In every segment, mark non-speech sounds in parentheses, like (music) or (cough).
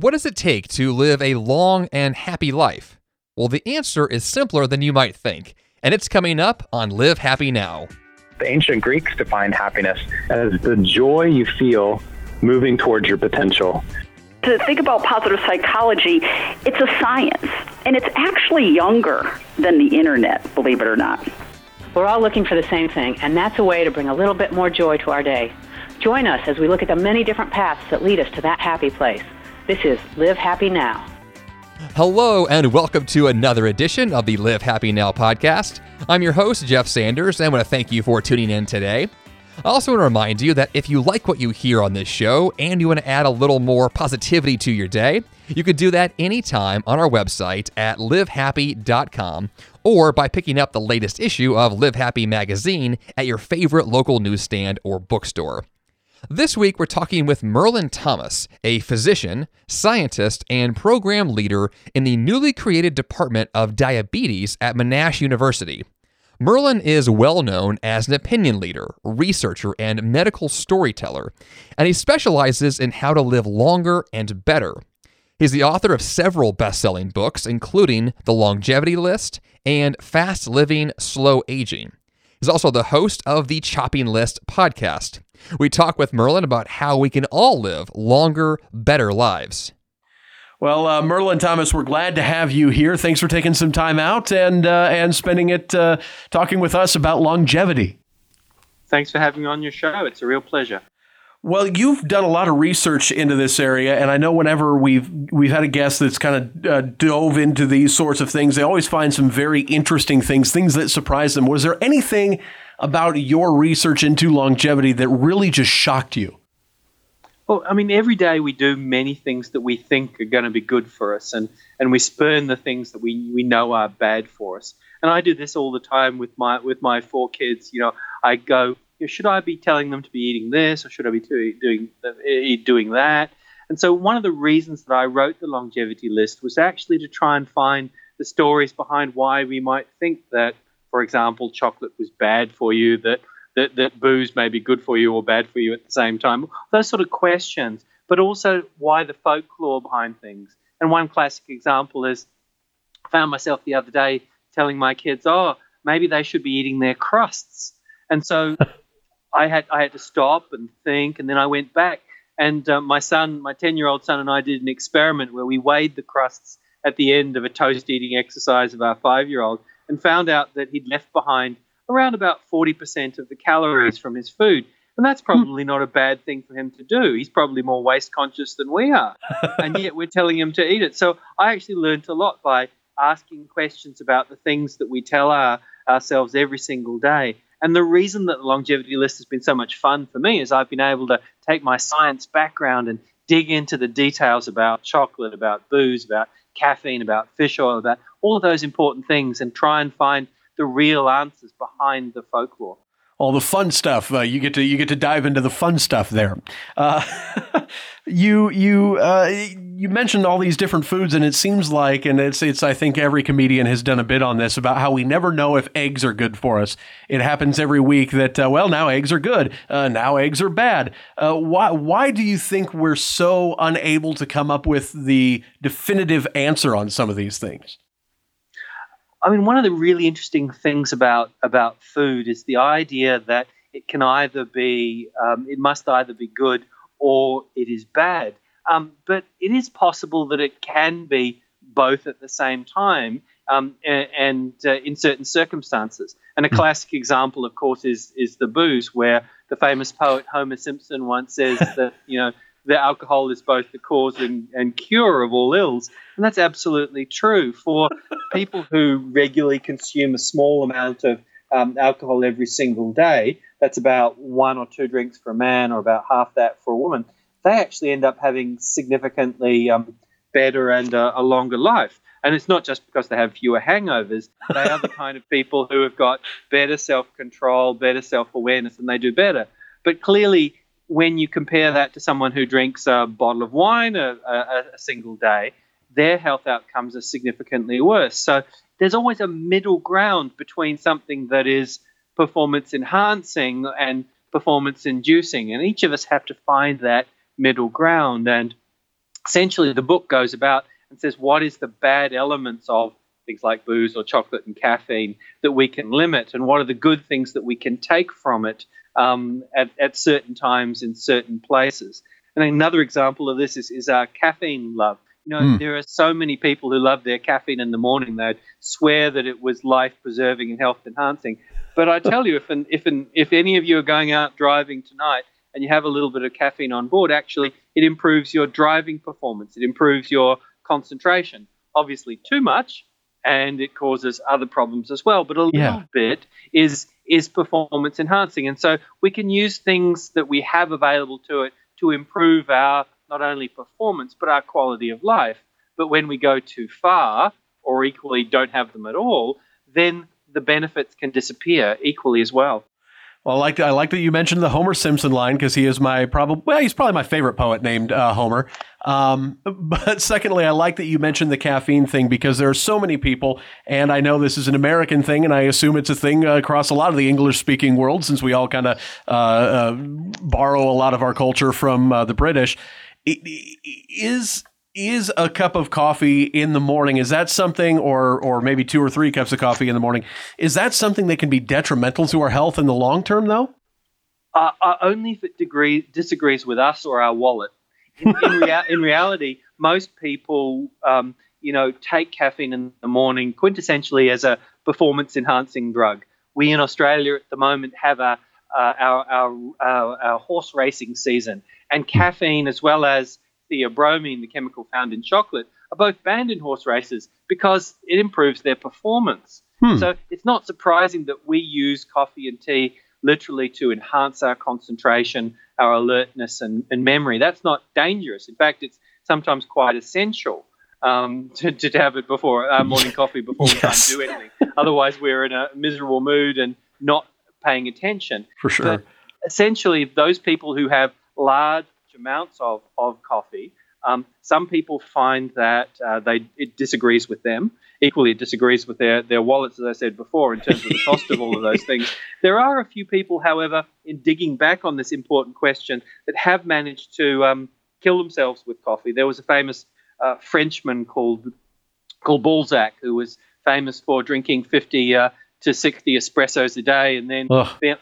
What does it take to live a long and happy life? Well, the answer is simpler than you might think, and it's coming up on Live Happy Now. The ancient Greeks defined happiness as the joy you feel moving towards your potential. To think about positive psychology, it's a science, and it's actually younger than the internet, believe it or not. We're all looking for the same thing, and that's a way to bring a little bit more joy to our day. Join us as we look at the many different paths that lead us to that happy place. This is Live Happy Now. Hello, and welcome to another edition of the Live Happy Now podcast. I'm your host, Jeff Sanders, and I want to thank you for tuning in today. I also want to remind you that if you like what you hear on this show and you want to add a little more positivity to your day, you could do that anytime on our website at livehappy.com or by picking up the latest issue of Live Happy magazine at your favorite local newsstand or bookstore. This week, we're talking with Merlin Thomas, a physician, scientist, and program leader in the newly created Department of Diabetes at Monash University. Merlin is well known as an opinion leader, researcher, and medical storyteller, and he specializes in how to live longer and better. He's the author of several best selling books, including The Longevity List and Fast Living, Slow Aging. He's also the host of the Chopping List podcast. We talk with Merlin about how we can all live longer, better lives. Well, uh, Merlin Thomas, we're glad to have you here. Thanks for taking some time out and uh, and spending it uh, talking with us about longevity. Thanks for having me on your show. It's a real pleasure. Well, you've done a lot of research into this area, and I know whenever we've we've had a guest that's kind of uh, dove into these sorts of things, they always find some very interesting things, things that surprise them. Was there anything about your research into longevity that really just shocked you? Well, I mean, every day we do many things that we think are going to be good for us, and, and we spurn the things that we, we know are bad for us. And I do this all the time with my with my four kids. You know, I go, should I be telling them to be eating this, or should I be doing doing that? And so, one of the reasons that I wrote the longevity list was actually to try and find the stories behind why we might think that for example, chocolate was bad for you, that, that, that booze may be good for you or bad for you at the same time. Those sort of questions, but also why the folklore behind things. And one classic example is I found myself the other day telling my kids, oh, maybe they should be eating their crusts. And so (laughs) I had I had to stop and think, and then I went back. And uh, my son, my ten-year-old son, and I did an experiment where we weighed the crusts at the end of a toast eating exercise of our five-year-old, and found out that he'd left behind around about 40% of the calories from his food. And that's hmm. probably not a bad thing for him to do. He's probably more waste conscious than we are. (laughs) and yet we're telling him to eat it. So I actually learned a lot by asking questions about the things that we tell our, ourselves every single day. And the reason that the longevity list has been so much fun for me is I've been able to take my science background and dig into the details about chocolate, about booze, about caffeine, about fish oil, about all of those important things, and try and find the real answers behind the folklore all the fun stuff. Uh, you get to you get to dive into the fun stuff there. Uh, (laughs) you you uh, you mentioned all these different foods, and it seems like, and it's it's I think every comedian has done a bit on this about how we never know if eggs are good for us. It happens every week that uh, well now eggs are good, uh, now eggs are bad. Uh, why why do you think we're so unable to come up with the definitive answer on some of these things? I mean, one of the really interesting things about about food is the idea that it can either be, um, it must either be good or it is bad. Um, but it is possible that it can be both at the same time um, and, and uh, in certain circumstances. And a hmm. classic example, of course, is is the booze, where the famous poet Homer Simpson once says (laughs) that you know the alcohol is both the cause and, and cure of all ills. And that's absolutely true. For (laughs) people who regularly consume a small amount of um, alcohol every single day, that's about one or two drinks for a man or about half that for a woman, they actually end up having significantly um, better and uh, a longer life. And it's not just because they have fewer hangovers. They are the (laughs) kind of people who have got better self control, better self awareness, and they do better. But clearly, when you compare that to someone who drinks a bottle of wine a, a, a, single day, their health outcomes are significantly worse. So there's always a middle ground between something that is performance enhancing and performance inducing. And each of us have to find that middle ground. And essentially, the book goes about and says what is the bad elements of things like booze or chocolate and caffeine that we can limit, and what are the good things that we can take from it um, at, at certain times in certain places. And another example of this is, is our caffeine love. You know, mm. there are so many people who love their caffeine in the morning. They'd swear that it was life preserving and health enhancing. But I tell you, if an, if an, if any of you are going out driving tonight and you have a little bit of caffeine on board, actually, it improves your driving performance. It improves your concentration. Obviously, too much, and it causes other problems as well. But a yeah. little bit is is performance enhancing, and so we can use things that we have available to it to improve our not only performance but our quality of life. But when we go too far, or equally don't have them at all, then the benefits can disappear equally as well. Well, I like I like that you mentioned the Homer Simpson line because he is my probably well, he's probably my favorite poet named uh, Homer. Um, (laughs) but secondly, I like that you mentioned the caffeine thing because there are so many people, and I know this is an American thing, and I assume it's a thing uh, across a lot of the English speaking world since we all kind of uh, uh, borrow a lot of our culture from uh, the British. Is is a cup of coffee in the morning is that something or or maybe two or three cups of coffee in the morning is that something that can be detrimental to our health in the long term though? Uh, uh, only if it degree, disagrees with us or our wallet. In, in, rea- (laughs) in reality most people um, you know take caffeine in the morning quintessentially as a performance enhancing drug. We in australia at the moment have a uh, our, our, our, our horse racing season and caffeine as well as theobromine, the chemical found in chocolate, are both banned in horse races because it improves their performance. Hmm. So it's not surprising that we use coffee and tea literally to enhance our concentration, our alertness, and, and memory. That's not dangerous. In fact, it's sometimes quite essential um, (laughs) to, to have it before our morning coffee before we yes. can't do anything. Otherwise, we're in a miserable mood and not paying attention. For sure. But essentially, those people who have large amounts of, of coffee. Um, some people find that uh, they it disagrees with them. Equally, it disagrees with their, their wallets, as I said before, in terms of the cost of all of those things. There are a few people, however, in digging back on this important question, that have managed to um, kill themselves with coffee. There was a famous uh, Frenchman called called Balzac who was famous for drinking 50 uh, to 60 espressos a day, and then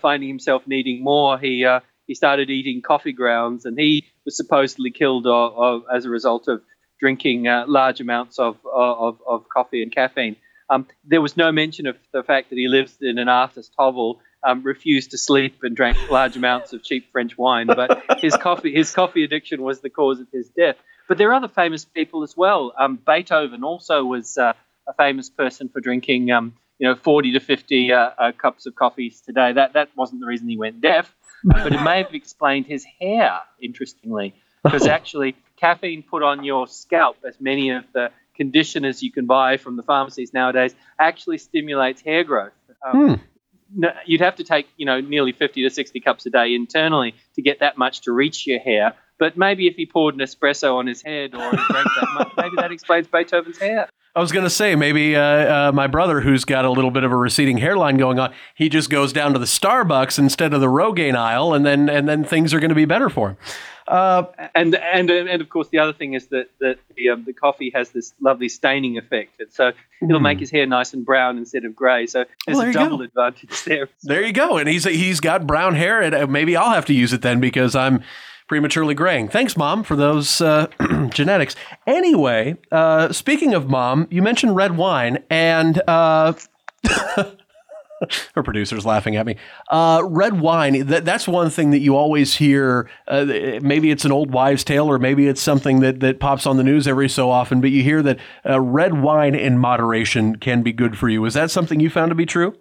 finding himself needing more, he uh, he started eating coffee grounds, and he was supposedly killed as a result of drinking uh, large amounts of, of, of, coffee and caffeine. Um, there was no mention of the fact that he lives in an artist hovel, um, refused to sleep, and drank large amounts of cheap French wine. But his (laughs) coffee his coffee addiction was the cause of his death. But there are other famous people as well. Um, Beethoven also was uh, a famous person for drinking, um, you know, 40 to 50 uh, uh, cups of coffees today. That that wasn't the reason he went deaf but it may have explained his hair, interestingly, because actually caffeine put on your scalp, as many of the conditioners you can buy from the pharmacies nowadays, actually stimulates hair growth. Um, hmm. You'd have to take, you know, nearly 50 to 60 cups a day internally to get that much to reach your hair. But maybe if he poured an espresso on his head or he drank that much, maybe that explains Beethoven's hair. I was going to say maybe uh, uh, my brother, who's got a little bit of a receding hairline going on, he just goes down to the Starbucks instead of the Rogaine aisle, and then and then things are going to be better for him. Uh, and and and of course, the other thing is that that the um, the coffee has this lovely staining effect, and so it'll mm. make his hair nice and brown instead of grey. So there's well, there a double go. advantage there. There you go, and he's he's got brown hair, and uh, maybe I'll have to use it then because I'm prematurely graying. Thanks, Mom, for those uh, (clears throat) genetics. Anyway, uh, speaking of Mom, you mentioned red wine, and uh, (laughs) her producer's laughing at me. Uh, red wine, that, that's one thing that you always hear. Uh, maybe it's an old wives' tale, or maybe it's something that, that pops on the news every so often, but you hear that uh, red wine in moderation can be good for you. Is that something you found to be true?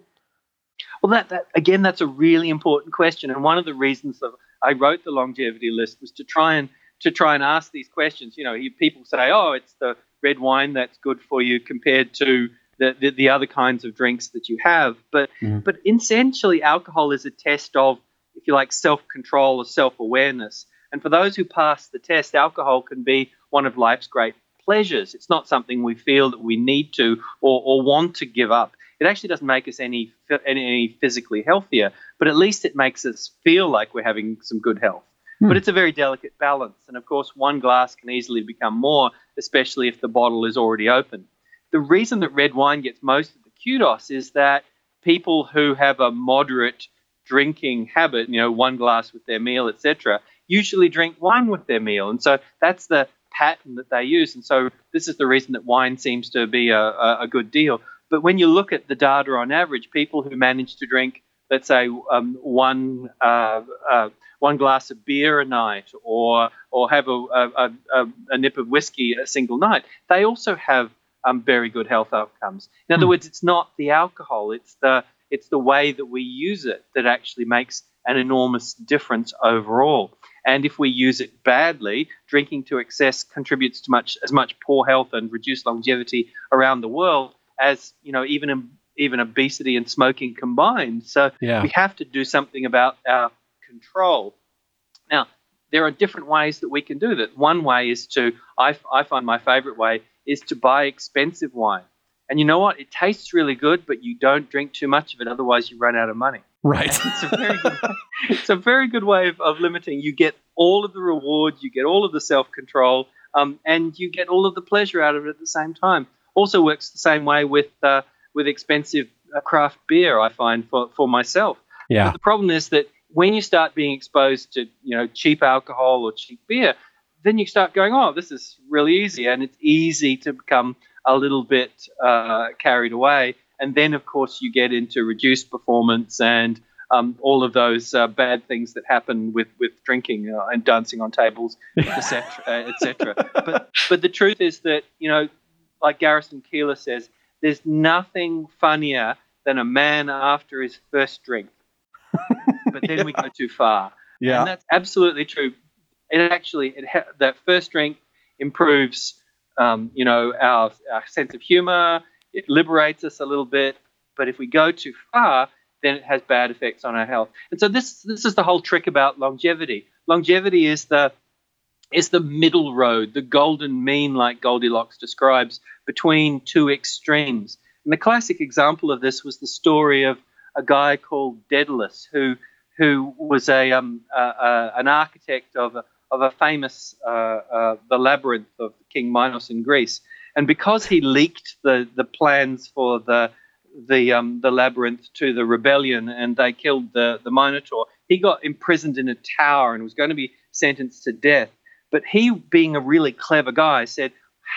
Well, that, that again, that's a really important question, and one of the reasons of I wrote the longevity list was to try and to try and ask these questions. You know, people say, "Oh, it's the red wine that's good for you," compared to the, the, the other kinds of drinks that you have. But mm-hmm. but essentially, alcohol is a test of, if you like, self control or self awareness. And for those who pass the test, alcohol can be one of life's great pleasures. It's not something we feel that we need to or, or want to give up it actually doesn't make us any, any physically healthier, but at least it makes us feel like we're having some good health. Hmm. But it's a very delicate balance. And of course, one glass can easily become more, especially if the bottle is already open. The reason that red wine gets most of the kudos is that people who have a moderate drinking habit, you know, one glass with their meal, etc., usually drink wine with their meal. And so that's the pattern that they use. And so this is the reason that wine seems to be a, a good deal. But when you look at the data on average, people who manage to drink, let's say, um, one uh, uh, one glass of beer a night, or or have a, a, a, a, nip of whiskey a single night, they also have um, very good health outcomes. In other mm. words, it's not the alcohol; it's the it's the way that we use it that actually makes an enormous difference overall. And if we use it badly, drinking to excess contributes to much as much poor health and reduced longevity around the world as you know even even obesity and smoking combined. So yeah. we have to do something about our control. Now there are different ways that we can do that. One way is to I, I find my favorite way is to buy expensive wine. And you know what? It tastes really good, but you don't drink too much of it, otherwise you run out of money. Right. (laughs) it's a very good, it's a very good way of, of limiting. You get all of the reward, you get all of the self control, um, and you get all of the pleasure out of it at the same time. Also works the same way with uh, with expensive uh, craft beer. I find for for myself. Yeah. But the problem is that when you start being exposed to you know cheap alcohol or cheap beer, then you start going, oh, this is really easy, and it's easy to become a little bit uh, carried away and then of course you get into reduced performance and um, all of those uh, bad things that happen with with drinking uh, and dancing on tables, (laughs) etc., etc. but but the truth is that you know, like Garrison Keillor says, there's nothing funnier than a man after his first drink. (laughs) but then yeah. we go too far. Yeah, and that's absolutely true. It actually it ha- that first drink improves, um, you know, our, our sense of humor it liberates us a little bit, but if we go too far, then it has bad effects on our health. And so this this is the whole trick about longevity. Longevity is the is the middle road, the golden mean, like Goldilocks describes, between two extremes. And the classic example of this was the story of a guy called Daedalus, who who was a, um, an architect of a, of a famous uh, uh, the labyrinth of King Minos in Greece. And because he leaked the, the plans for the the um, the labyrinth to the rebellion and they killed the, the Minotaur, he got imprisoned in a tower and was going to be sentenced to death. But he, being a really clever guy, said,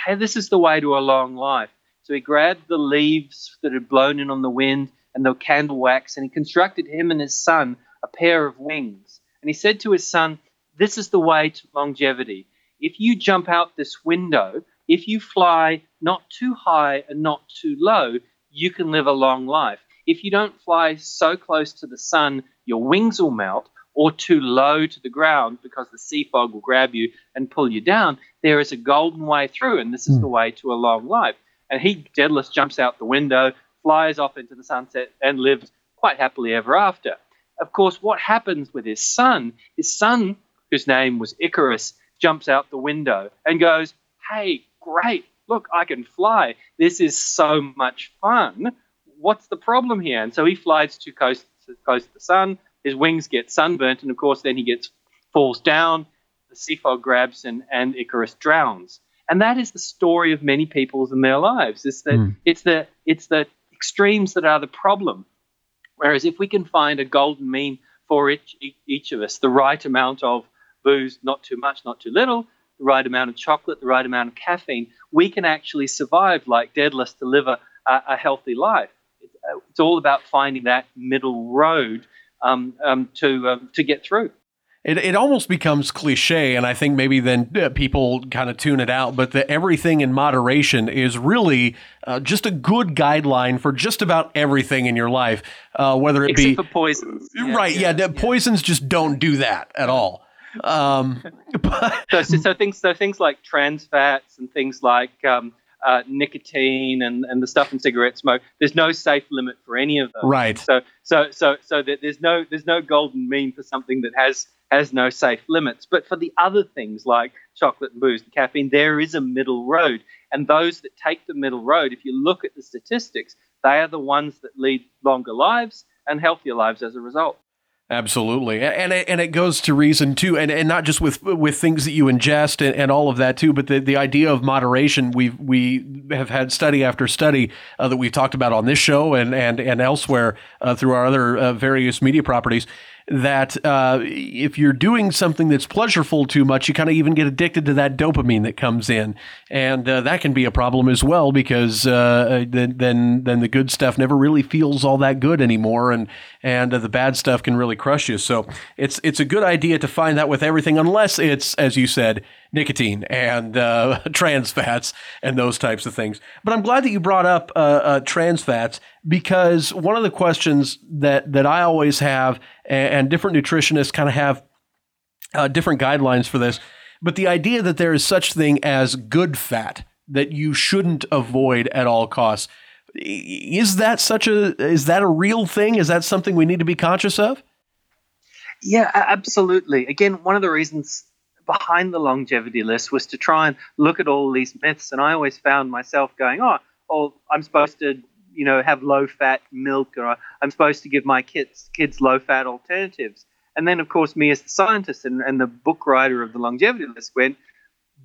Hey, this is the way to a long life. So he grabbed the leaves that had blown in on the wind and the candle wax, and he constructed him and his son a pair of wings. And he said to his son, This is the way to longevity. If you jump out this window, if you fly not too high and not too low, you can live a long life. If you don't fly so close to the sun, your wings will melt, or too low to the ground because the sea fog will grab you and pull you down, there is a golden way through, and this is mm. the way to a long life. And he, Daedalus, jumps out the window, flies off into the sunset, and lives quite happily ever after. Of course, what happens with his son? His son, whose name was Icarus, jumps out the window and goes, Hey, great. Look, I can fly. This is so much fun. What's the problem here? And so he flies too close to, close to the sun. His wings get sunburnt, and of course, then he gets falls down. The sea fog grabs, and, and Icarus drowns. And that is the story of many people's in their lives. Is that mm. it's the it's the extremes that are the problem. Whereas if we can find a golden mean for each, each of us, the right amount of booze, not too much, not too little, the right amount of chocolate, the right amount of caffeine, we can actually survive like Daedalus to live a, a healthy life. Uh, it's all about finding that middle road um, um, to um, to get through. It, it almost becomes cliche, and I think maybe then uh, people kind of tune it out. But the everything in moderation is really uh, just a good guideline for just about everything in your life, uh, whether it Except be for poisons. Right? Yeah, yeah, yeah, poisons just don't do that at all. Um, (laughs) but, so, so, things so things like trans fats and things like um, uh, nicotine and, and the stuff in cigarette smoke. There's no safe limit for any of those. Right. So so so so that there's no there's no golden mean for something that has has no safe limits. But for the other things like chocolate and booze and caffeine, there is a middle road. And those that take the middle road, if you look at the statistics, they are the ones that lead longer lives and healthier lives as a result. Absolutely, and it, and it goes to reason too, and, and not just with with things that you ingest and, and all of that too, but the, the idea of moderation. We we have had study after study uh, that we've talked about on this show and and and elsewhere uh, through our other uh, various media properties that uh, if you're doing something that's pleasureful too much, you kind of even get addicted to that dopamine that comes in, and uh, that can be a problem as well because uh, then then then the good stuff never really feels all that good anymore, and and the bad stuff can really crush you. So it's it's a good idea to find that with everything, unless it's as you said nicotine and uh, (laughs) trans fats and those types of things. But I'm glad that you brought up uh, uh, trans fats because one of the questions that that I always have, and, and different nutritionists kind of have uh, different guidelines for this, but the idea that there is such thing as good fat that you shouldn't avoid at all costs. Is that such a is that a real thing? Is that something we need to be conscious of? Yeah, absolutely. Again, one of the reasons behind the longevity list was to try and look at all these myths. And I always found myself going, oh, oh I'm supposed to, you know, have low fat milk, or I'm supposed to give my kids kids low fat alternatives. And then, of course, me as the scientist and, and the book writer of the longevity list went,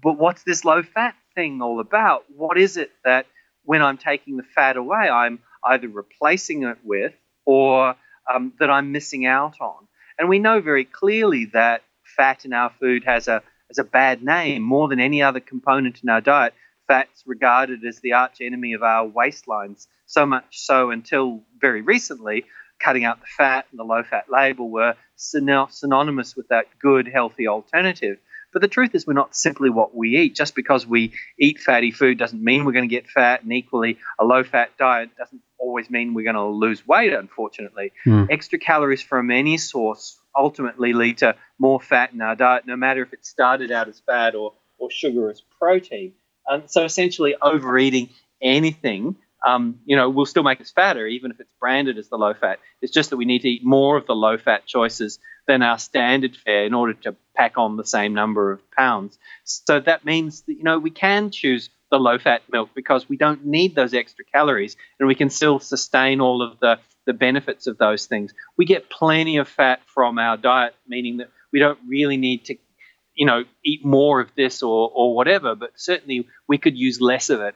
but what's this low fat thing all about? What is it that when I'm taking the fat away, I'm either replacing it with or um, that I'm missing out on? And we know very clearly that fat in our food has a has a bad name more than any other component in our diet. Fat's regarded as the arch enemy of our waistlines, so much so until very recently, cutting out the fat and the low fat label were synonymous with that good, healthy alternative. But the truth is, we're not simply what we eat. Just because we eat fatty food doesn't mean we're going to get fat, and equally, a low fat diet doesn't always mean we're going to lose weight, unfortunately. Mm. Extra calories from any source ultimately lead to more fat in our diet, no matter if it started out as fat or, or sugar as protein. Um, so essentially, overeating anything, um, you know, will still make us fatter, even if it's branded as the low fat. It's just that we need to eat more of the low fat choices than our standard fare in order to pack on the same number of pounds. So that means that, you know, we can choose the low fat milk because we don't need those extra calories and we can still sustain all of the the benefits of those things. We get plenty of fat from our diet, meaning that we don't really need to, you know, eat more of this or, or whatever, but certainly we could use less of it.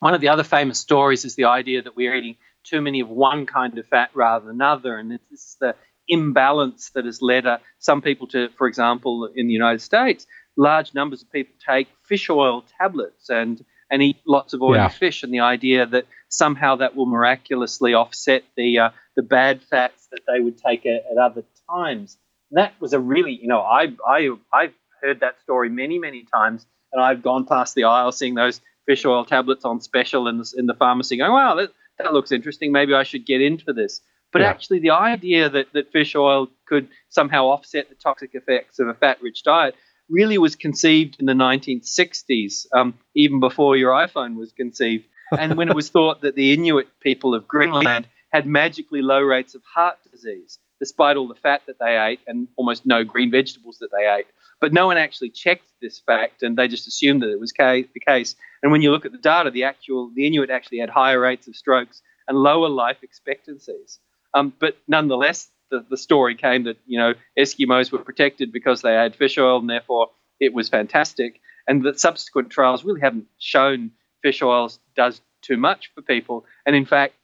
One of the other famous stories is the idea that we're eating too many of one kind of fat rather than another, and this is the imbalance that has led uh, some people to, for example, in the United States, large numbers of people take fish oil tablets and and eat lots of oily yeah. fish, and the idea that somehow that will miraculously offset the uh, the bad fats that they would take at, at other times. And that was a really, you know, I I I've heard that story many many times, and I've gone past the aisle seeing those fish oil tablets on special in the, in the pharmacy, going, wow, that, that looks interesting. Maybe I should get into this. But yeah. actually, the idea that, that fish oil could somehow offset the toxic effects of a fat rich diet really was conceived in the 1960s, um, even before your iPhone was conceived. And when it was thought that the Inuit people of Greenland had magically low rates of heart disease, despite all the fat that they ate and almost no green vegetables that they ate. But no one actually checked this fact, and they just assumed that it was the case. And when you look at the data, the actual the Inuit actually had higher rates of strokes and lower life expectancies. Um, but nonetheless, the, the story came that you know Eskimos were protected because they had fish oil, and therefore it was fantastic. And that subsequent trials really haven't shown fish oils does too much for people. And in fact,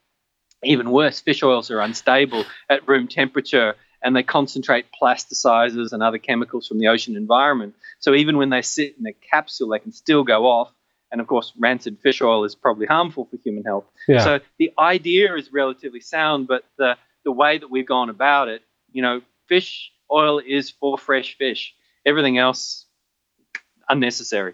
even worse, fish oils are unstable at room temperature and they concentrate plasticizers and other chemicals from the ocean environment. So even when they sit in a capsule, they can still go off. And of course, rancid fish oil is probably harmful for human health. Yeah. So the idea is relatively sound, but the the way that we've gone about it, you know, fish oil is for fresh fish. Everything else, unnecessary.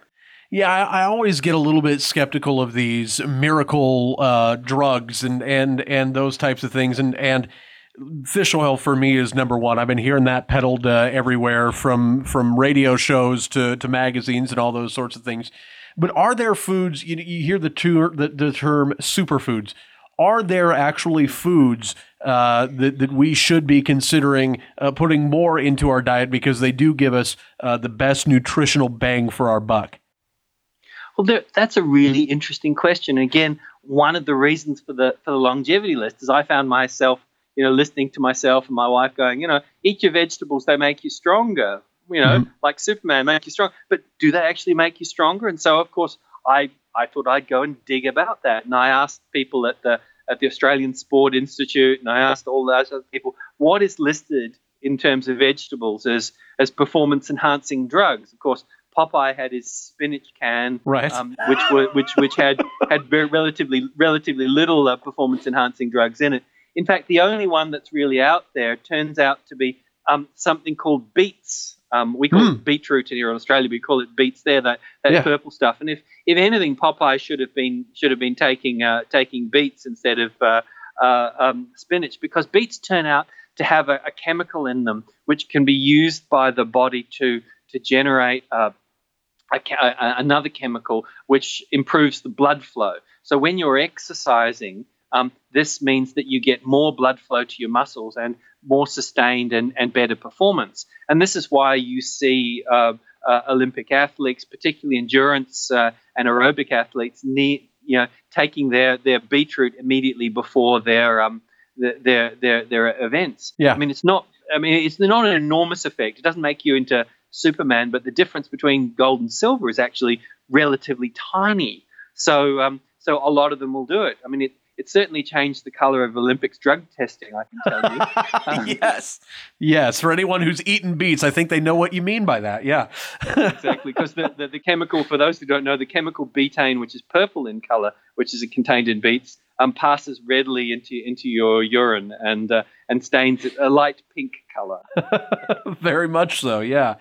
Yeah, I, I, always get a little bit skeptical of these miracle uh, drugs and, and and those types of things. And and fish oil for me is number one. I've been hearing that peddled uh, everywhere from from radio shows to to magazines and all those sorts of things. But are there foods? You, you hear the, two, the the term superfoods are there actually foods uh, that, that we should be considering uh, putting more into our diet because they do give us uh, the best nutritional bang for our buck? Well, there, that's a really interesting question. Again, one of the reasons for the for the longevity list is I found myself you know, listening to myself and my wife going, you know, eat your vegetables, they make you stronger. You know, mm-hmm. like Superman, make you strong. But do they actually make you stronger? And so, of course, I I thought I'd go and dig about that, and I asked people at the at the Australian Sport Institute, and I asked all those other people, what is listed in terms of vegetables as as performance enhancing drugs? Of course, Popeye had his spinach can, right. um, which were, which which had had very relatively relatively little uh, performance enhancing drugs in it. In fact, the only one that's really out there turns out to be um, something called beets. Um, we call mm. it beetroot here in Australia. We call it beets there, that, that yeah. purple stuff. And if, if anything, Popeye should have been should have been taking uh, taking beets instead of uh, uh, um, spinach because beets turn out to have a, a, chemical in them which can be used by the body to to generate uh, a, a, another chemical which improves the blood flow. So when you're exercising, um, this means that you get more blood flow to your muscles and more sustained and, and better performance. And this is why you see uh, uh, Olympic athletes, particularly endurance uh, and aerobic athletes, need, you know, taking their, their beetroot immediately before their, um, their, their, their events. Yeah. I mean, it's not, I mean, it's not an enormous effect. It doesn't make you into Superman, but the difference between gold and silver is actually relatively tiny. So, um, so a lot of them will do it. I mean, it, it certainly changed the color of Olympics drug testing, I can tell you. (laughs) Um, yes. Yes. For anyone who's eaten beets, I think they know what you mean by that. Yeah. (laughs) exactly. Because the, the, the, chemical, for those who don't know, the chemical betaine, which is purple in color, which is contained in beets, um, passes readily into into your urine and uh, and stains it a light pink color. (laughs) Very much so, yeah,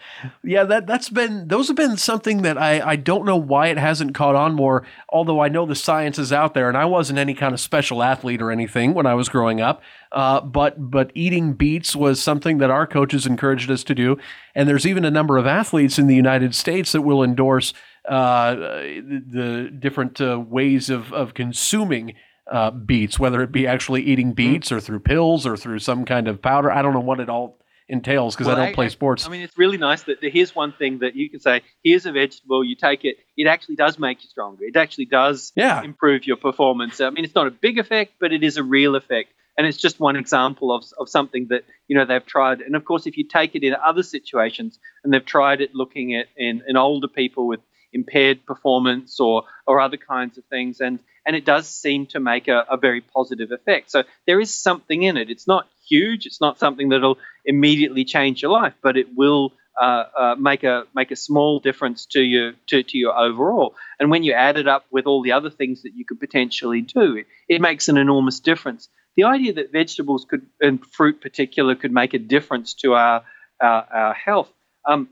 yeah. That that's been those have been something that I I don't know why it hasn't caught on more. Although I know the science is out there, and I wasn't any kind of special athlete or anything when I was growing up. Uh, but but eating beets was something that our coaches encouraged us to do, and there's even a number of athletes in the United States that will endorse uh, the, the different uh, ways of of consuming uh, beets, whether it be actually eating mm-hmm. beets or through pills or through some kind of powder. I don't know what it all entails because well, I don't I, play sports. I mean, it's really nice that here's one thing that you can say: here's a vegetable, you take it, it actually does make you stronger. It actually does yeah. improve your performance. I mean, it's not a big effect, but it is a real effect. And it's just one example of, of something that you know they've tried. And of course, if you take it in other situations, and they've tried it looking at in, in older people with impaired performance or or other kinds of things, and and it does seem to make a, a, very positive effect. So there is something in it. It's not huge. It's not something that'll immediately change your life, but it will uh, uh, make a make a small difference to your to, to your overall. And when you add it up with all the other things that you could potentially do, it, it makes an enormous difference. The idea that vegetables could and fruit particular could make a difference to our our, our health um,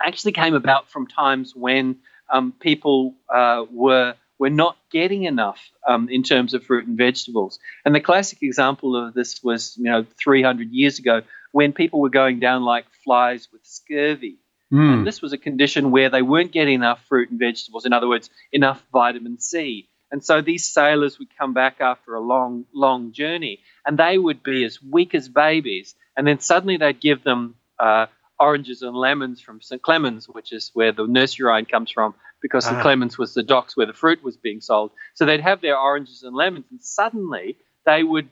actually came about from times when um, people uh, were we're not getting enough um, in terms of fruit and vegetables. And the classic example of this was, you know, 300 years ago when people were going down like flies with scurvy. Mm. And this was a condition where they weren't getting enough fruit and vegetables, in other words, enough vitamin C. And so these sailors would come back after a long, long journey and they would be as weak as babies. And then suddenly they'd give them uh, oranges and lemons from St. Clement's, which is where the nursery rhyme comes from, because uh-huh. St. Clement's was the docks where the fruit was being sold. So they'd have their oranges and lemons, and suddenly they would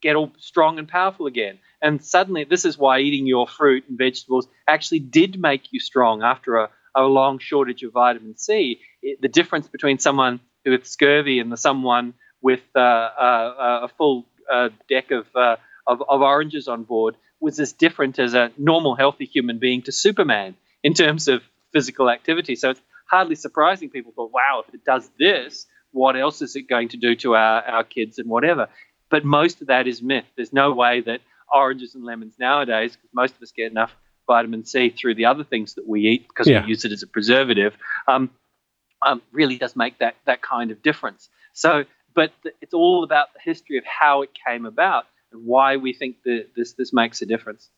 get all strong and powerful again. And suddenly, this is why eating your fruit and vegetables actually did make you strong after a, a long shortage of vitamin C. It, the difference between someone with scurvy and the someone with uh, uh, a full uh, deck of, uh, of, of oranges on board was as different as a normal, healthy human being to Superman in terms of physical activity. So it's hardly surprising people thought, wow, if it does this, what else is it going to do to our, our kids and whatever? But most of that is myth. There's no way that oranges and lemons nowadays, because most of us get enough vitamin C through the other things that we eat because yeah. we use it as a preservative, um, um, really does make that, that kind of difference. So, but it's all about the history of how it came about and why we think that this this makes a difference.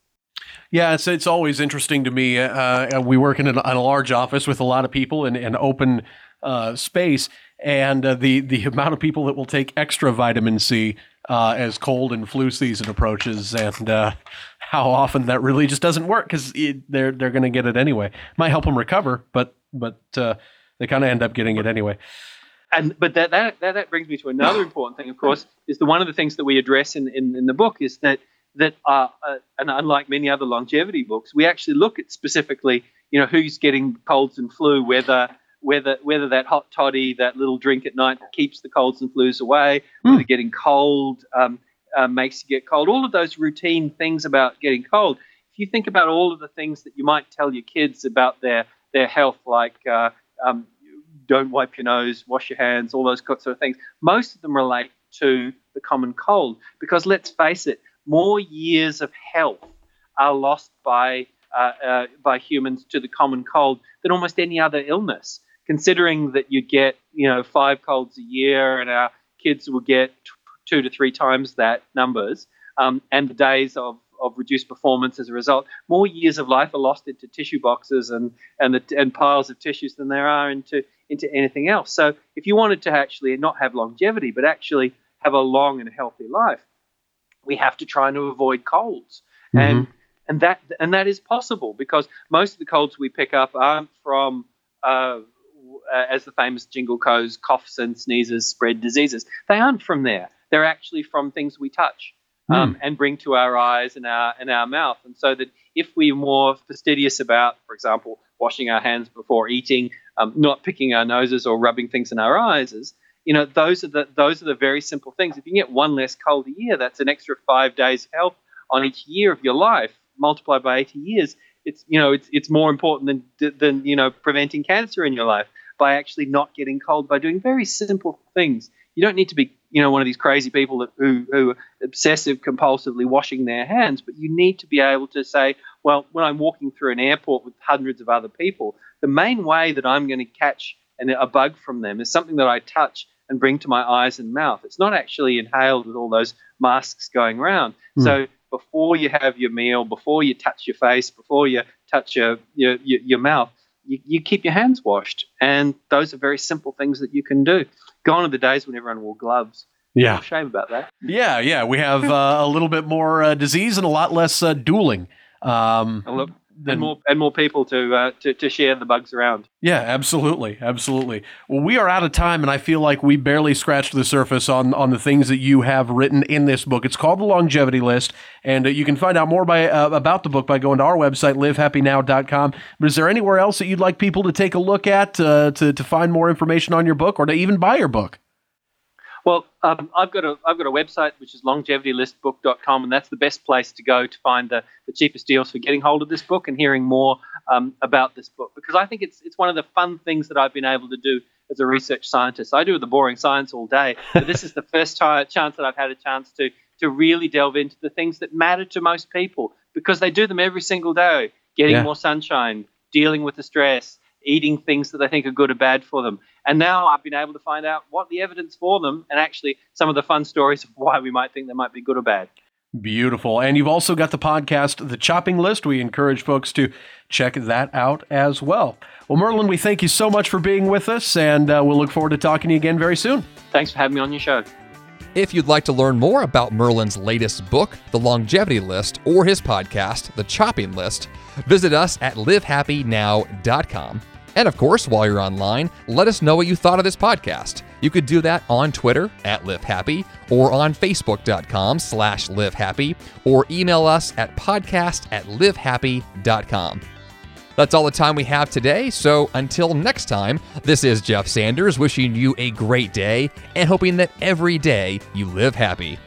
Yeah, it's it's always interesting to me. Uh, uh we work in a, in a, large office with a lot of people and an open uh, space, and uh, the the amount of people that will take extra vitamin C uh, as cold and flu season approaches, and uh, how often that really just doesn't work because they're they're going to get it anyway. Might help them recover, but but they kind of end up getting it anyway. and but that, that that that brings me to another important thing. Of course, is the one of the things that we address in in, in the book is that that uh, uh, and unlike many other longevity books, we actually look at specifically, you know, who's getting colds and flu, whether whether whether that hot toddy, that little drink at night keeps the colds and flus away, mm. whether getting cold um, uh, makes you get cold, all of those routine things about getting cold. If you think about all of the things that you might tell your kids about their their health, like uh, um, don't wipe your nose, wash your hands, all those sort of things, most of them relate to the common cold. Because let's face it, more years of health are lost by uh, uh, by humans to the common cold than almost any other illness. Considering that you get you know five colds a year, and our kids will get two to three times that numbers, um, and the days of of reduced performance as a result. More years of life are lost into tissue boxes and and the, and piles of tissues than there are into into anything else. So if you wanted to actually not have longevity, but actually have a long and healthy life, we have to try to avoid colds. Mm-hmm. And and that and that is possible because most of the colds we pick up aren't from uh, as the famous jingle goes, coughs and sneezes spread diseases. They aren't from there. They're actually from things we touch mm. um, and bring to our eyes and our and our mouth. And so that if we're more fastidious about, for example, washing our hands before eating, um, not picking our noses or rubbing things in our eyes, you know, those are the those are the very simple things. If you get one less cold a year, that's an extra five days of health on each year of your life multiplied by 80 years, it's you know it's it's more important than than you know preventing cancer in your life by actually not getting cold by doing very simple things. You don't need to be you know one of these crazy people that, who who are obsessive compulsively washing their hands, but you need to be able to say, well, when I'm walking through an airport with hundreds of other people, the main way that I'm going to catch an, a bug from them is something that I touch and bring to my eyes and mouth. It's not actually inhaled with all those masks going around. Mm. So before you have your meal, before you touch your face, before you touch your your, your, your mouth, you, you, keep your hands washed. And those are very simple things that you can do. Gone are the days when everyone wore gloves. Yeah. shame about that. Yeah, yeah. We have uh, a little bit more uh, disease and a lot less uh, dueling. Um, than, and more and more people to, uh, to to share the bugs around. Yeah, absolutely, absolutely. Well, we are out of time, and I feel like we barely scratched the surface on on the things that you have written in this book. It's called the Longevity List, and uh, you can find out more by uh, about the book by going to our website livehappynow.com. But is there anywhere else that you'd like people to take a look at uh, to to find more information on your book, or to even buy your book? Well, um, I've got a I've got a website which is longevitylistbook.com, and that's the best place to go to find the, the cheapest deals for getting hold of this book and hearing more um, about this book because I think it's it's one of the fun things that I've been able to do as a research scientist. I do the boring science all day, but this is the first time, chance that I've had a chance to to really delve into the things that matter to most people because they do them every single day. Getting yeah. more sunshine, dealing with the stress, eating things that they think are good or bad for them. And now I've been able to find out what the evidence for them and actually some of the fun stories of why we might think they might be good or bad. Beautiful. And you've also got the podcast, The Chopping List. We encourage folks to check that out as well. Well, Merlin, we thank you so much for being with us, and uh, we'll look forward to talking to you again very soon. Thanks for having me on your show. If you'd like to learn more about Merlin's latest book, The Longevity List, or his podcast, The Chopping List, visit us at livehappynow.com. And of course, while you're online, let us know what you thought of this podcast. You could do that on Twitter at LiveHappy or on Facebook.com slash LiveHappy or email us at podcast at LiveHappy.com. That's all the time we have today, so until next time, this is Jeff Sanders wishing you a great day and hoping that every day you live happy.